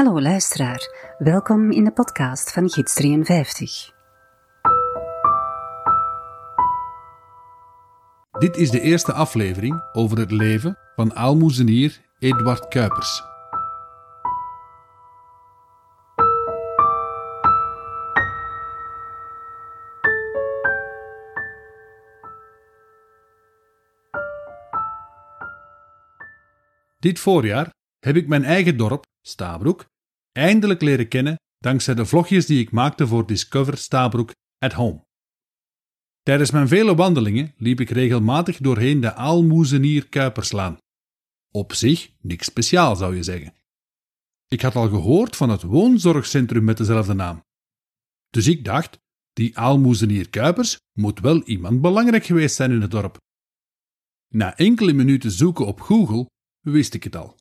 Hallo luisteraar, welkom in de podcast van Gids 53. Dit is de eerste aflevering over het leven van aalmoezenier Eduard Kuipers. Dit voorjaar heb ik mijn eigen dorp, Stabroek, eindelijk leren kennen dankzij de vlogjes die ik maakte voor Discover Stabroek at Home. Tijdens mijn vele wandelingen liep ik regelmatig doorheen de Aalmoezenier Kuiperslaan. Op zich niks speciaal zou je zeggen. Ik had al gehoord van het woonzorgcentrum met dezelfde naam. Dus ik dacht, die Aalmoezenier Kuipers moet wel iemand belangrijk geweest zijn in het dorp. Na enkele minuten zoeken op Google wist ik het al.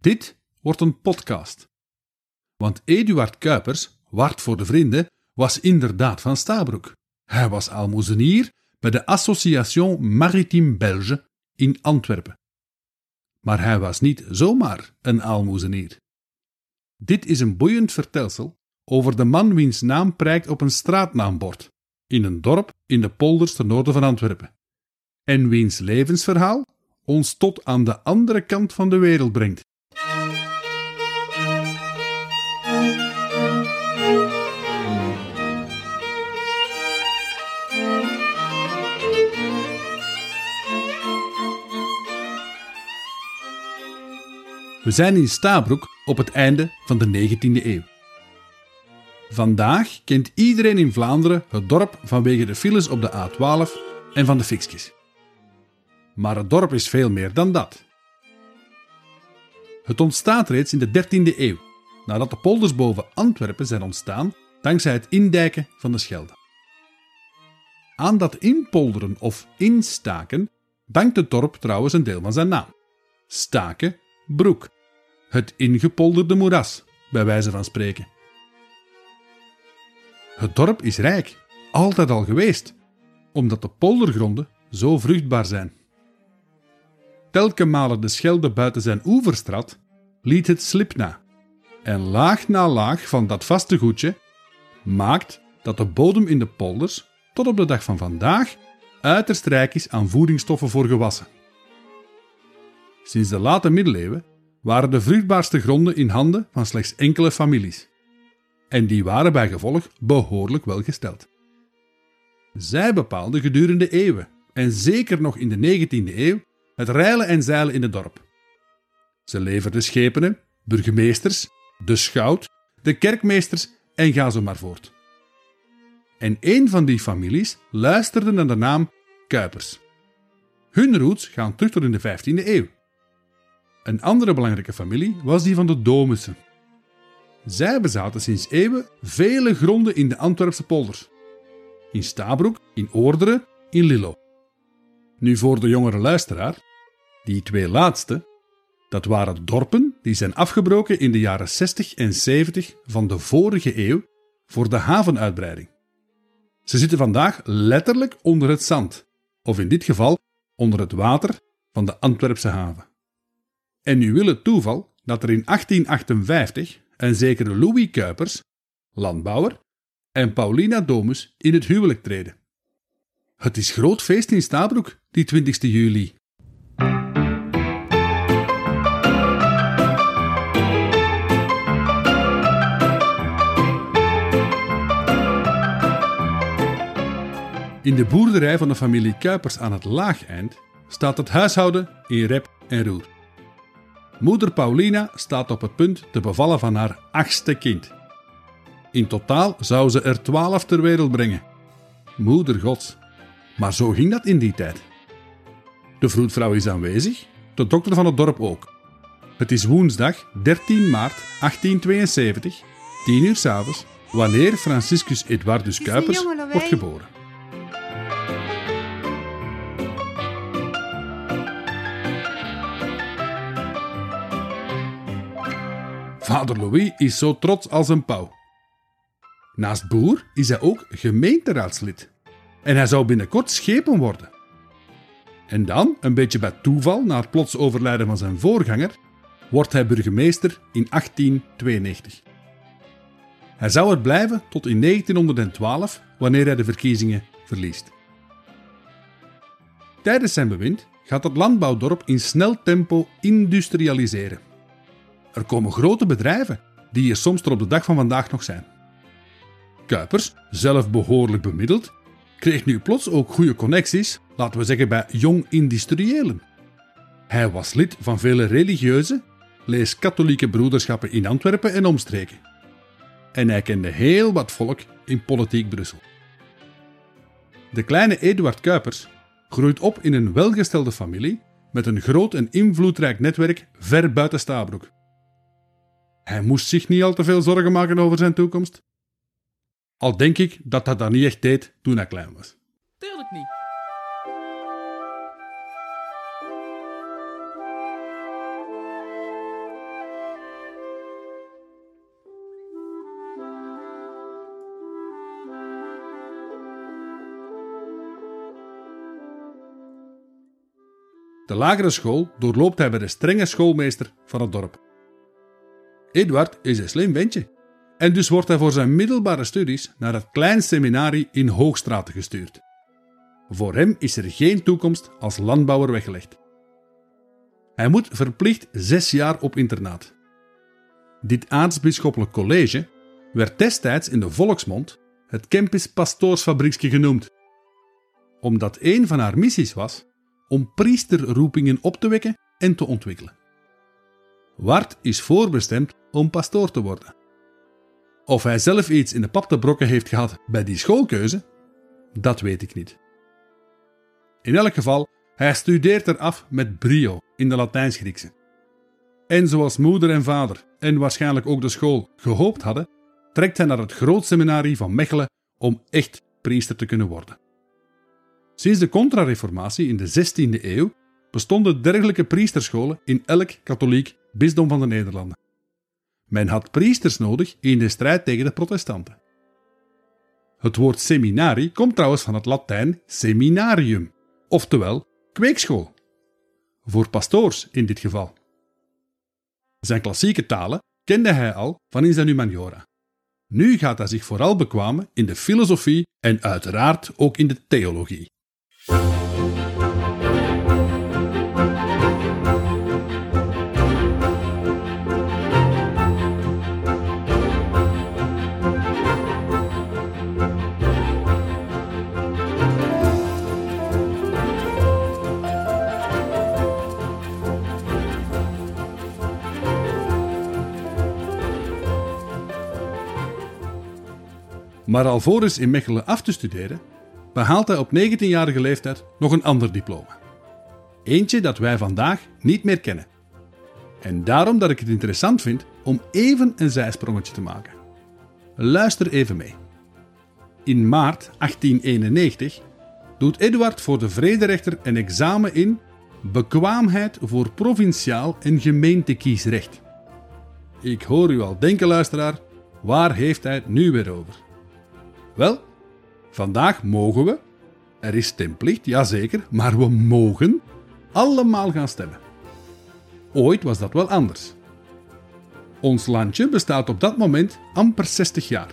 Dit wordt een podcast. Want Eduard Kuipers, Wart voor de Vrienden, was inderdaad van Stabroek. Hij was aalmoezenier bij de Association Maritime Belge in Antwerpen. Maar hij was niet zomaar een aalmoezenier. Dit is een boeiend vertelsel over de man wiens naam prijkt op een straatnaambord in een dorp in de polders ten noorden van Antwerpen. En wiens levensverhaal ons tot aan de andere kant van de wereld brengt. We zijn in Stabroek op het einde van de 19e eeuw. Vandaag kent iedereen in Vlaanderen het dorp vanwege de files op de A12 en van de fikskes. Maar het dorp is veel meer dan dat. Het ontstaat reeds in de 13e eeuw, nadat de polders boven Antwerpen zijn ontstaan dankzij het indijken van de Schelde. Aan dat inpolderen of instaken dankt het dorp trouwens een deel van zijn naam. Staken, broek. Het ingepolderde moeras, bij wijze van spreken. Het dorp is rijk, altijd al geweest, omdat de poldergronden zo vruchtbaar zijn. Telke malen de Schelde buiten zijn oevers trad, liet het slip na. En laag na laag van dat vaste goedje maakt dat de bodem in de polders tot op de dag van vandaag uiterst rijk is aan voedingsstoffen voor gewassen. Sinds de late middeleeuwen waren de vruchtbaarste gronden in handen van slechts enkele families. En die waren bij gevolg behoorlijk welgesteld. Zij bepaalden gedurende eeuwen, en zeker nog in de 19e eeuw, het reilen en zeilen in het dorp. Ze leverden schepenen, burgemeesters, de schout, de kerkmeesters en ga zo maar voort. En een van die families luisterde naar de naam Kuipers. Hun roots gaan terug tot in de 15e eeuw. Een andere belangrijke familie was die van de Domussen. Zij bezaten sinds eeuwen vele gronden in de Antwerpse polders. In Stabroek, in Oorderen, in Lillo. Nu voor de jongere luisteraar, die twee laatste, dat waren dorpen die zijn afgebroken in de jaren 60 en 70 van de vorige eeuw voor de havenuitbreiding. Ze zitten vandaag letterlijk onder het zand, of in dit geval onder het water van de Antwerpse haven. En nu wil het toeval dat er in 1858 een zekere Louis Kuipers, landbouwer, en Paulina Domus in het huwelijk treden. Het is groot feest in Stabroek, die 20 juli. In de boerderij van de familie Kuipers aan het laageind staat het huishouden in rep en roer. Moeder Paulina staat op het punt te bevallen van haar achtste kind. In totaal zou ze er twaalf ter wereld brengen. Moeder Gods. Maar zo ging dat in die tijd. De vroedvrouw is aanwezig, de dokter van het dorp ook. Het is woensdag 13 maart 1872, 10 uur s'avonds, wanneer Franciscus Edwardus Kuipers wordt geboren. Vader Louis is zo trots als een pauw. Naast boer is hij ook gemeenteraadslid. En hij zou binnenkort schepen worden. En dan, een beetje bij toeval, na het plots overlijden van zijn voorganger, wordt hij burgemeester in 1892. Hij zou er blijven tot in 1912, wanneer hij de verkiezingen verliest. Tijdens zijn bewind gaat het landbouwdorp in snel tempo industrialiseren. Er komen grote bedrijven, die er soms tot op de dag van vandaag nog zijn. Kuipers, zelf behoorlijk bemiddeld, kreeg nu plots ook goede connecties, laten we zeggen bij jong industriëlen. Hij was lid van vele religieuze, lees katholieke broederschappen in Antwerpen en omstreken. En hij kende heel wat volk in politiek Brussel. De kleine Eduard Kuipers groeit op in een welgestelde familie met een groot en invloedrijk netwerk ver buiten Stabroek. Hij moest zich niet al te veel zorgen maken over zijn toekomst. Al denk ik dat hij dat niet echt deed toen hij klein was. Tuurlijk niet. De lagere school doorloopt hij bij de strenge schoolmeester van het dorp. Eduard is een slim ventje en dus wordt hij voor zijn middelbare studies naar het klein seminarie in Hoogstraten gestuurd. Voor hem is er geen toekomst als landbouwer weggelegd. Hij moet verplicht zes jaar op internaat. Dit aartsbisschoppelijk college werd destijds in de volksmond het Kempis Pastoorsfabriekje genoemd, omdat een van haar missies was om priesterroepingen op te wekken en te ontwikkelen. Wart is voorbestemd om pastoor te worden. Of hij zelf iets in de pap te brokken heeft gehad bij die schoolkeuze, dat weet ik niet. In elk geval, hij studeert er af met brio in de Latijns-Griekse. En zoals moeder en vader, en waarschijnlijk ook de school, gehoopt hadden, trekt hij naar het grootseminarie van Mechelen om echt priester te kunnen worden. Sinds de Contra-reformatie in de 16e eeuw bestonden dergelijke priesterscholen in elk katholiek bisdom van de Nederlanden. Men had priesters nodig in de strijd tegen de protestanten. Het woord seminari komt trouwens van het Latijn seminarium, oftewel kweekschool. Voor pastoors in dit geval. Zijn klassieke talen kende hij al van in zijn humaniora. Nu gaat hij zich vooral bekwamen in de filosofie en uiteraard ook in de theologie. Maar alvorens in Mechelen af te studeren, behaalt hij op 19-jarige leeftijd nog een ander diploma. Eentje dat wij vandaag niet meer kennen. En daarom dat ik het interessant vind om even een zijsprongetje te maken. Luister even mee. In maart 1891 doet Eduard voor de vrederechter een examen in bekwaamheid voor provinciaal en gemeentekiesrecht. Ik hoor u al denken, luisteraar, waar heeft hij het nu weer over? Wel, vandaag mogen we, er is stemplicht, jazeker, maar we mogen allemaal gaan stemmen. Ooit was dat wel anders. Ons landje bestaat op dat moment amper 60 jaar.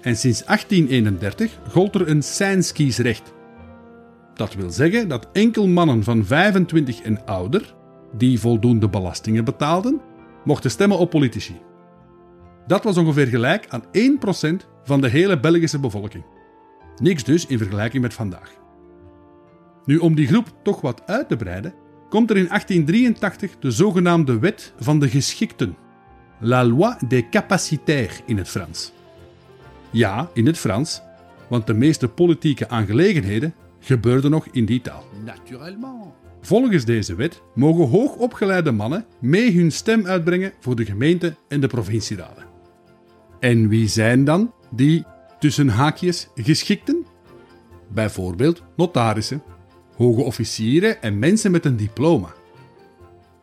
En sinds 1831 gold er een seinskiesrecht. Dat wil zeggen dat enkel mannen van 25 en ouder, die voldoende belastingen betaalden, mochten stemmen op politici. Dat was ongeveer gelijk aan 1% van de hele Belgische bevolking. Niks dus in vergelijking met vandaag. Nu, om die groep toch wat uit te breiden, komt er in 1883 de zogenaamde Wet van de Geschikten. La loi des capacitaires in het Frans. Ja, in het Frans, want de meeste politieke aangelegenheden gebeurden nog in die taal. Naturellement. Volgens deze wet mogen hoogopgeleide mannen mee hun stem uitbrengen voor de gemeente en de provincieraden. En wie zijn dan die tussen haakjes geschikten? Bijvoorbeeld notarissen, hoge officieren en mensen met een diploma.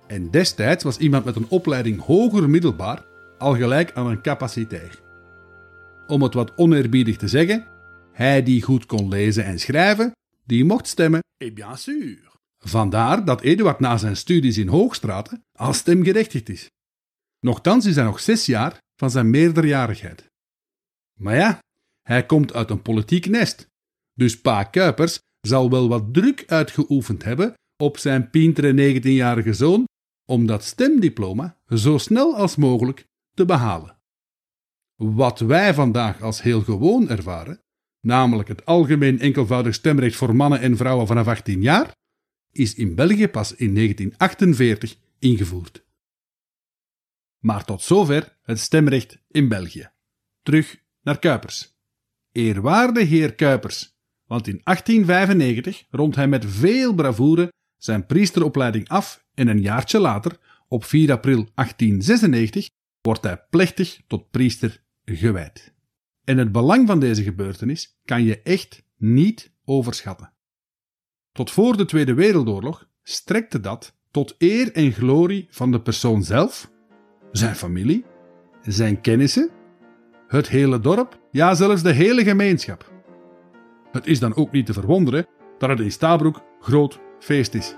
En destijds was iemand met een opleiding hoger middelbaar al gelijk aan een capaciteit. Om het wat oneerbiedig te zeggen, hij die goed kon lezen en schrijven, die mocht stemmen. Et bien sûr. Vandaar dat Eduard na zijn studies in Hoogstraten als stemgerechtigd is. Nochtans is hij nog zes jaar van zijn meerderjarigheid. Maar ja, hij komt uit een politiek nest, dus pa Kuipers zal wel wat druk uitgeoefend hebben op zijn pintere 19-jarige zoon om dat stemdiploma zo snel als mogelijk te behalen. Wat wij vandaag als heel gewoon ervaren, namelijk het algemeen enkelvoudig stemrecht voor mannen en vrouwen vanaf 18 jaar, is in België pas in 1948 ingevoerd. Maar tot zover het stemrecht in België. Terug naar Kuipers. Eerwaarde heer Kuipers, want in 1895 rondt hij met veel bravoure zijn priesteropleiding af en een jaartje later, op 4 april 1896, wordt hij plechtig tot priester gewijd. En het belang van deze gebeurtenis kan je echt niet overschatten. Tot voor de Tweede Wereldoorlog strekte dat tot eer en glorie van de persoon zelf, zijn familie, zijn kennissen, het hele dorp, ja zelfs de hele gemeenschap. Het is dan ook niet te verwonderen dat het in Stabroek groot feest is.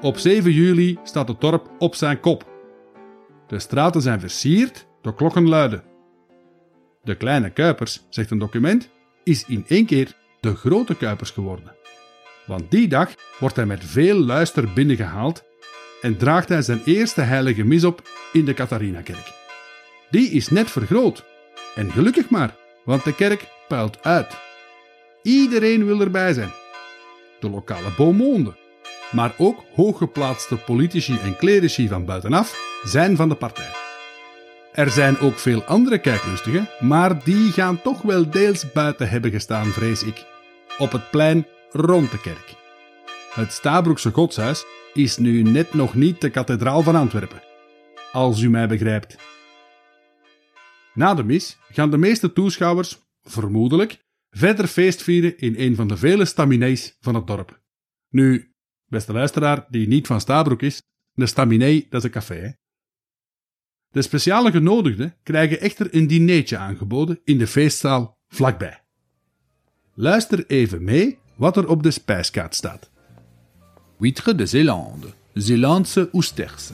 Op 7 juli staat het dorp op zijn kop. De straten zijn versierd door klokkenluiden. De kleine Kuipers, zegt een document, is in één keer de grote Kuipers geworden. Want die dag wordt hij met veel luister binnengehaald en draagt hij zijn eerste heilige mis op in de Catharinakerk. Die is net vergroot. En gelukkig maar, want de kerk puilt uit. Iedereen wil erbij zijn. De lokale beaumonde, maar ook hooggeplaatste politici en clerici van buitenaf zijn van de partij. Er zijn ook veel andere kijklustigen, maar die gaan toch wel deels buiten hebben gestaan, vrees ik. Op het plein rond de kerk. Het Stabroekse godshuis is nu net nog niet de kathedraal van Antwerpen. Als u mij begrijpt. Na de mis gaan de meeste toeschouwers, vermoedelijk, verder feestvieren in een van de vele staminees van het dorp. Nu, beste luisteraar die niet van Stabroek is, de staminee dat is een café. De speciale genodigden krijgen echter een dinertje aangeboden in de feestzaal vlakbij. Luister even mee wat er op de spijskaart staat. Huître de Zélande, Zeelandse oesters.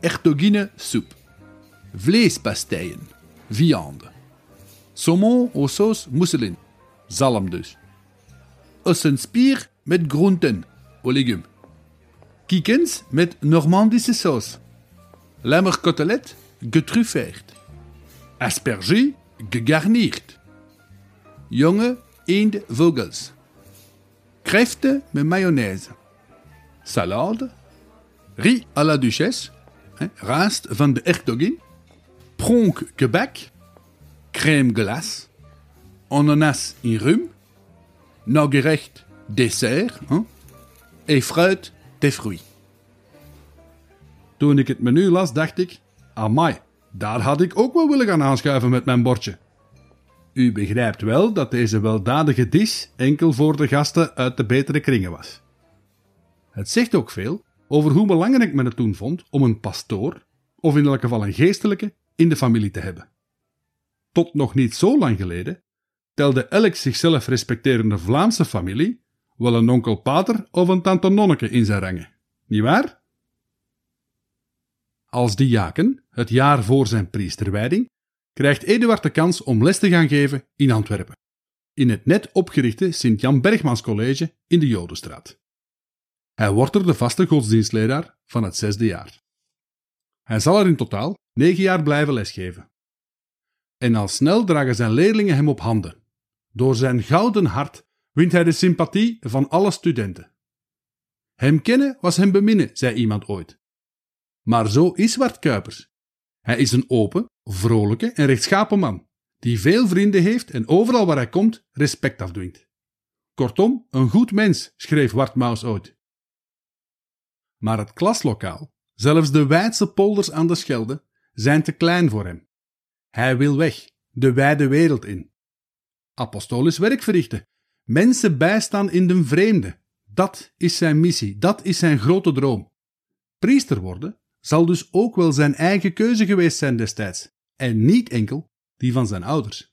Ertogine soep. Vleespasteien, viande. Saumon aux sauce mousseline, zalm dus. Ossenspier met groenten, légumes. Kiekens met Normandische saus. Lemmerkotelet getruffeerd. Asperges gegarnierd. Jonge eendvogels. Kreeften met mayonaise. Salade. Riz à la duchesse. Hein, raast van de hertogin. Pronk gebak. Crème glace. Ananas in rum. Nagerecht dessert. Et fruit de fruits. Toen ik het menu las, dacht ik: Amai, daar had ik ook wel willen gaan aanschuiven met mijn bordje. U begrijpt wel dat deze weldadige dish enkel voor de gasten uit de betere kringen was. Het zegt ook veel over hoe belangrijk men het toen vond om een pastoor, of in elk geval een geestelijke, in de familie te hebben. Tot nog niet zo lang geleden telde elk zichzelf respecterende Vlaamse familie wel een onkel pater of een tante nonneke in zijn rangen, niet waar? Als diaken, het jaar voor zijn priesterwijding, krijgt Eduard de kans om les te gaan geven in Antwerpen, in het net opgerichte Sint-Jan Bergmans College in de Jodenstraat. Hij wordt er de vaste godsdienstleraar van het zesde jaar. Hij zal er in totaal negen jaar blijven lesgeven. En al snel dragen zijn leerlingen hem op handen. Door zijn gouden hart wint hij de sympathie van alle studenten. Hem kennen was hem beminnen, zei iemand ooit. Maar zo is Wart Kuipers. Hij is een open, vrolijke en rechtschapen man, die veel vrienden heeft en overal waar hij komt respect afdwingt. Kortom, een goed mens, schreef Wart Maus ooit. Maar het klaslokaal, zelfs de wijdse polders aan de Schelde, zijn te klein voor hem. Hij wil weg, de wijde wereld in. Apostolisch werk verrichten, mensen bijstaan in den vreemde, Dat is zijn missie, dat is zijn grote droom. Priester worden zal dus ook wel zijn eigen keuze geweest zijn destijds, en niet enkel die van zijn ouders.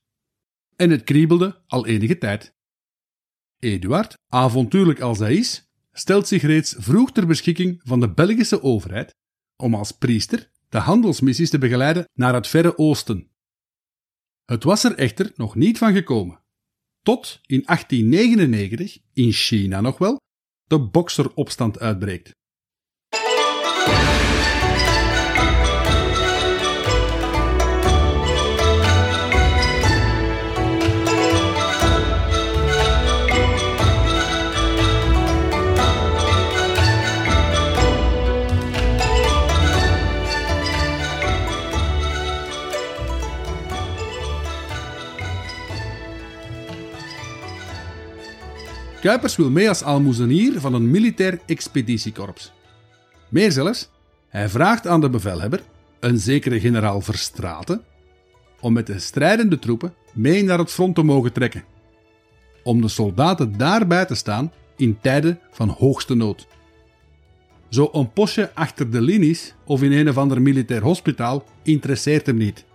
En het kriebelde al enige tijd. Eduard, avontuurlijk als hij is, stelt zich reeds vroeg ter beschikking van de Belgische overheid om als priester de handelsmissies te begeleiden naar het Verre Oosten. Het was er echter nog niet van gekomen. Tot in 1899, in China nog wel, de bokseropstand uitbreekt. Kuipers wil mee als almoezenier van een militair expeditiekorps. Meer zelfs, hij vraagt aan de bevelhebber, een zekere generaal Verstraten, om met de strijdende troepen mee naar het front te mogen trekken. Om de soldaten daarbij te staan in tijden van hoogste nood. Zo een postje achter de linies of in een of ander militair hospitaal interesseert hem niet.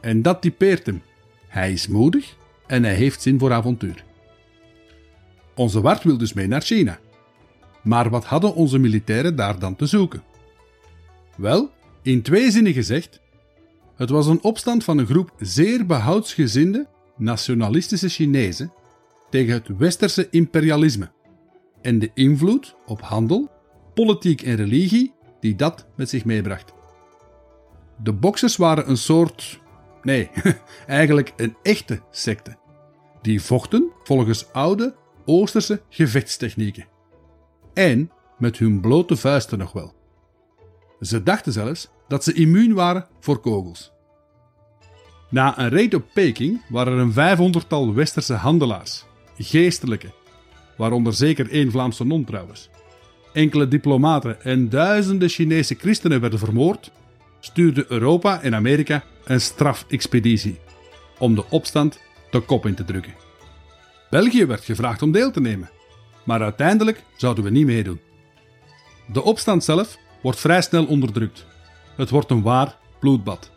En dat typeert hem. Hij is moedig en hij heeft zin voor avontuur. Onze Wart wil dus mee naar China. Maar wat hadden onze militairen daar dan te zoeken? Wel, in twee zinnen gezegd, het was een opstand van een groep zeer behoudsgezinde nationalistische Chinezen tegen het westerse imperialisme en de invloed op handel, politiek en religie die dat met zich meebracht. De boksers waren een soort, nee, eigenlijk een echte secte. Die vochten volgens oude Oosterse gevechtstechnieken. En met hun blote vuisten nog wel. Ze dachten zelfs dat ze immuun waren voor kogels. Na een raid op Peking waren er een vijfhonderdtal westerse handelaars, geestelijke, waaronder zeker één Vlaamse non trouwens. Enkele diplomaten en duizenden Chinese christenen werden vermoord, stuurde Europa en Amerika een strafexpeditie om de opstand de kop in te drukken. België werd gevraagd om deel te nemen, maar uiteindelijk zouden we niet meedoen. De opstand zelf wordt vrij snel onderdrukt. Het wordt een waar bloedbad.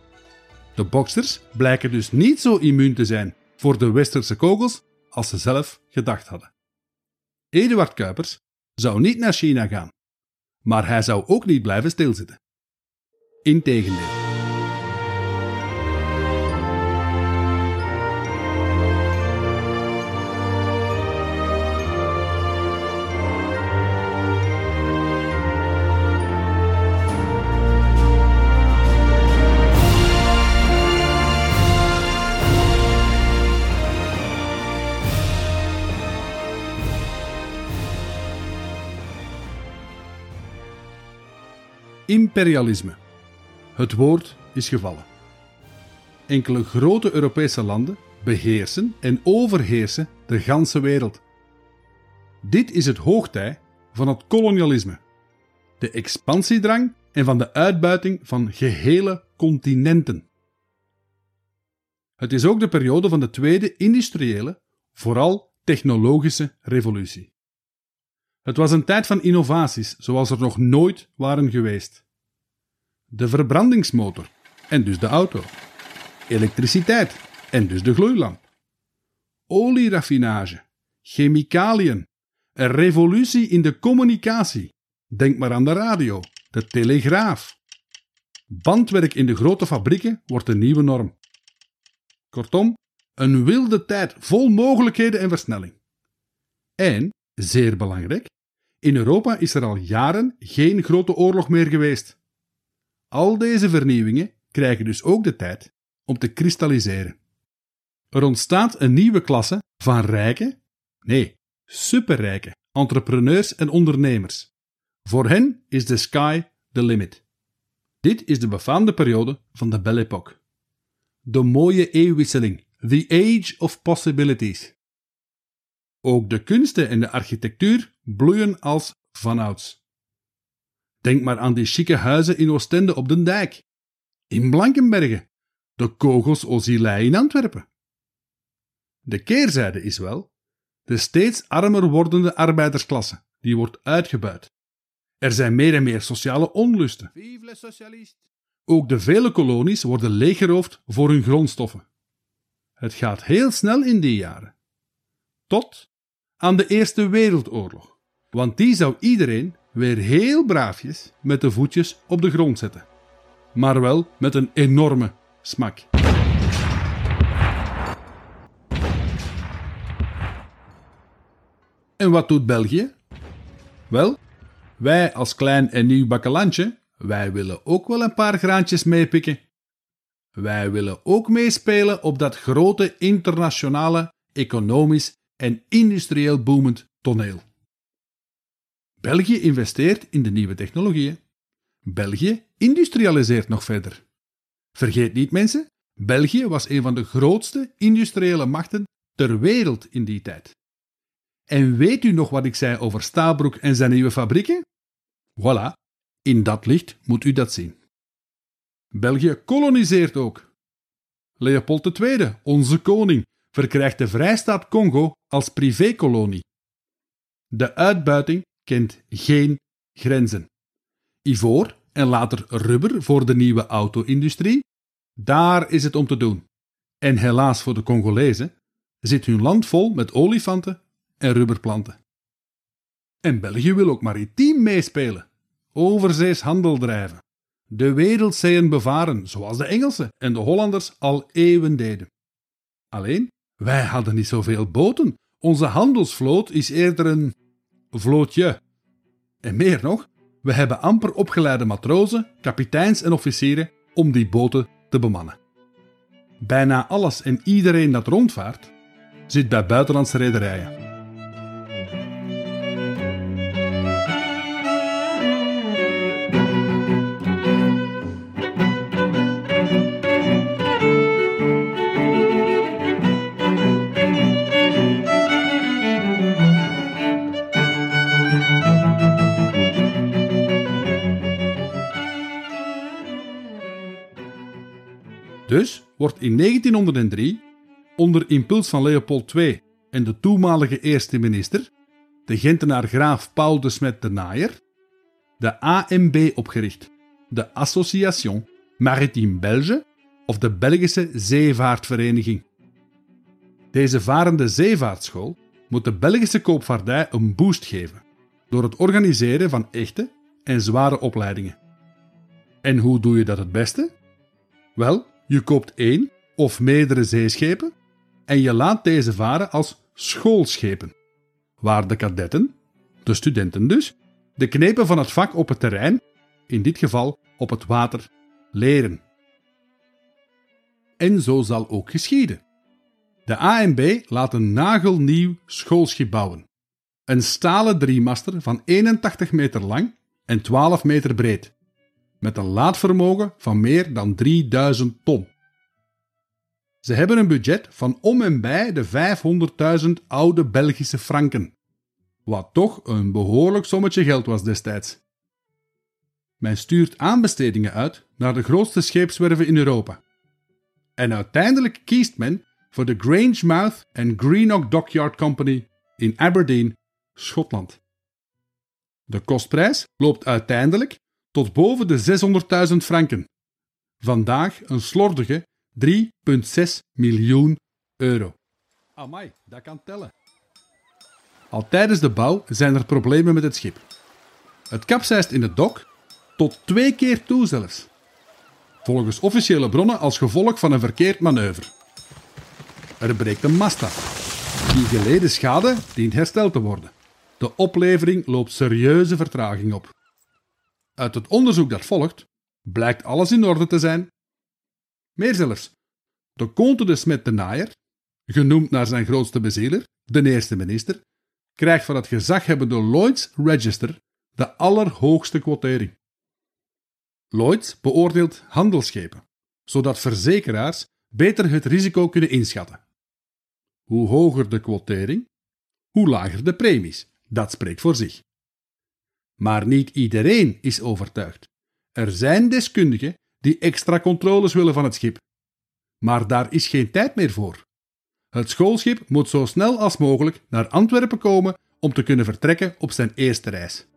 De boksers blijken dus niet zo immuun te zijn voor de westerse kogels als ze zelf gedacht hadden. Eduard Kuipers zou niet naar China gaan, maar hij zou ook niet blijven stilzitten. Integendeel. Imperialisme. Het woord is gevallen. Enkele grote Europese landen beheersen en overheersen de ganse wereld. Dit is het hoogtij van het kolonialisme, de expansiedrang en van de uitbuiting van gehele continenten. Het is ook de periode van de tweede industriële, vooral technologische revolutie. Het was een tijd van innovaties zoals er nog nooit waren geweest. De verbrandingsmotor en dus de auto. Elektriciteit en dus de gloeilamp. Olieraffinage, chemicaliën, een revolutie in de communicatie. Denk maar aan de radio, de telegraaf. Bandwerk in de grote fabrieken wordt de nieuwe norm. Kortom, een wilde tijd vol mogelijkheden en versnelling. En, zeer belangrijk, in Europa is er al jaren geen grote oorlog meer geweest. Al deze vernieuwingen krijgen dus ook de tijd om te kristalliseren. Er ontstaat een nieuwe klasse van rijke, nee, superrijke entrepreneurs en ondernemers. Voor hen is de sky the limit. Dit is de befaamde periode van de Belle Époque. De mooie eeuwwisseling, the age of possibilities. Ook de kunsten en de architectuur bloeien als vanouds. Denk maar aan die chique huizen in Oostende op den dijk, in Blankenbergen, de kogels Ozilei in Antwerpen. De keerzijde is wel de steeds armer wordende arbeidersklasse, die wordt uitgebuit. Er zijn meer en meer sociale onlusten. Ook de vele kolonies worden leeggeroofd voor hun grondstoffen. Het gaat heel snel in die jaren. Tot aan de Eerste Wereldoorlog. Want die zou iedereen weer heel braafjes met de voetjes op de grond zetten. Maar wel met een enorme smak. En wat doet België? Wel, wij als klein en nieuw bakkelandje, wij willen ook wel een paar graantjes meepikken. Wij willen ook meespelen op dat grote internationale, economisch en industrieel boomend toneel. België investeert in de nieuwe technologieën. België industrialiseert nog verder. Vergeet niet, mensen, België was een van de grootste industriële machten ter wereld in die tijd. En weet u nog wat ik zei over Stabroek en zijn nieuwe fabrieken? Voilà, in dat licht moet u dat zien. België koloniseert ook. Leopold II, onze koning, verkrijgt de Vrijstaat Congo als privékolonie. De uitbuiting kent geen grenzen. Ivoor en later rubber voor de nieuwe auto-industrie, daar is het om te doen. En helaas voor de Congolezen zit hun land vol met olifanten en rubberplanten. En België wil ook maritiem meespelen, overzees handel drijven, de wereldzeeën bevaren, zoals de Engelsen en de Hollanders al eeuwen deden. Alleen, wij hadden niet zoveel boten. Onze handelsvloot is eerder een vlootje. En meer nog, we hebben amper opgeleide matrozen, kapiteins en officieren om die boten te bemannen. Bijna alles en iedereen dat rondvaart zit bij buitenlandse rederijen. In 1903, onder impuls van Leopold II en de toenmalige eerste minister, de Gentenaar graaf Paul de Smet de Naaier, de AMB opgericht, de Association Maritime Belge of de Belgische Zeevaartvereniging. Deze varende zeevaartschool moet de Belgische koopvaardij een boost geven door het organiseren van echte en zware opleidingen. En hoe doe je dat het beste? Wel, je koopt één of meerdere zeeschepen en je laat deze varen als schoolschepen, waar de kadetten, de studenten dus, de knepen van het vak op het terrein, in dit geval op het water, leren. En zo zal ook geschieden. De ANB laat een nagelnieuw schoolschip bouwen. Een stalen driemaster van 81 meter lang en 12 meter breed met een laadvermogen van meer dan 3000 ton. Ze hebben een budget van om en bij de 500.000 oude Belgische franken, wat toch een behoorlijk sommetje geld was destijds. Men stuurt aanbestedingen uit naar de grootste scheepswerven in Europa. En uiteindelijk kiest men voor de Grangemouth and Greenock Dockyard Company in Aberdeen, Schotland. De kostprijs loopt uiteindelijk tot boven de 600.000 franken. Vandaag een slordige 3,6 miljoen euro. Amai, dat kan tellen. Al tijdens de bouw zijn er problemen met het schip. Het kapseist in het dok, tot twee keer toe zelfs. Volgens officiële bronnen als gevolg van een verkeerd manoeuvre. Er breekt een mast af. Die geleden schade dient hersteld te worden. De oplevering loopt serieuze vertraging op. Uit het onderzoek dat volgt, blijkt alles in orde te zijn. Meer zelfs, de Comte de Smet de Naaier, genoemd naar zijn grootste bezieler, de eerste minister, krijgt van het gezaghebbende Lloyds Register de allerhoogste quotering. Lloyds beoordeelt handelsschepen, zodat verzekeraars beter het risico kunnen inschatten. Hoe hoger de quotering, hoe lager de premies. Dat spreekt voor zich. Maar niet iedereen is overtuigd. Er zijn deskundigen die extra controles willen van het schip. Maar daar is geen tijd meer voor. Het schoolschip moet zo snel als mogelijk naar Antwerpen komen om te kunnen vertrekken op zijn eerste reis.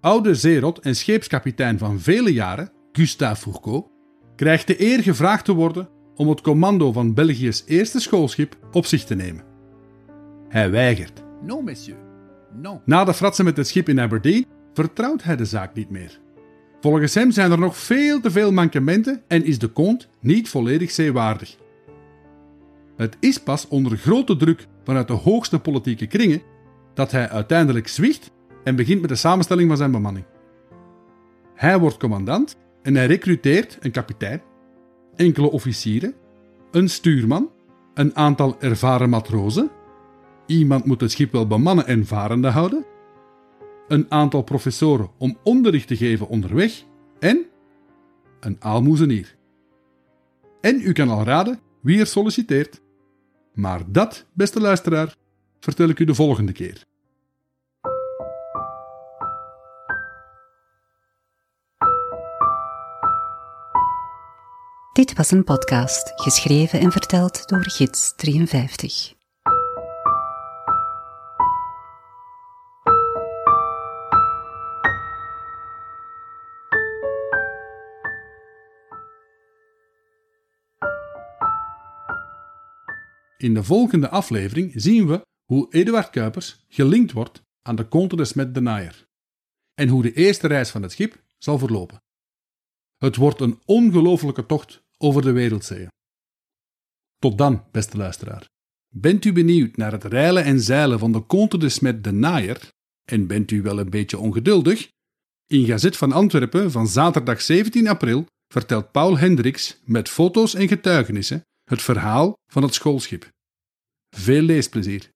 Oude zeerot en scheepskapitein van vele jaren, Gustave Fourcault, krijgt de eer gevraagd te worden om het commando van België's eerste schoolschip op zich te nemen. Hij weigert. Non, messieurs. Non. Na de fratsen met het schip in Aberdeen vertrouwt hij de zaak niet meer. Volgens hem zijn er nog veel te veel mankementen en is de Comte niet volledig zeewaardig. Het is pas onder grote druk vanuit de hoogste politieke kringen dat hij uiteindelijk zwicht en begint met de samenstelling van zijn bemanning. Hij wordt commandant en hij recruteert een kapitein, enkele officieren, een stuurman, een aantal ervaren matrozen. Iemand moet het schip wel bemannen en varende houden. Een aantal professoren om onderricht te geven onderweg en een aalmoezenier. En u kan al raden wie er solliciteert. Maar dat, beste luisteraar, vertel ik u de volgende keer. Dit was een podcast, geschreven en verteld door Gids 53. In de volgende aflevering zien we hoe Eduard Kuipers gelinkt wordt aan de Comte de de Naaier en hoe de eerste reis van het schip zal verlopen. Het wordt een ongelofelijke tocht over de wereldzeeën. Tot dan, beste luisteraar. Bent u benieuwd naar het reilen en zeilen van de Comte de Smet de Naaier en bent u wel een beetje ongeduldig? In Gazet van Antwerpen van zaterdag 17 april vertelt Paul Hendricks met foto's en getuigenissen het verhaal van het schoolschip. Veel leesplezier.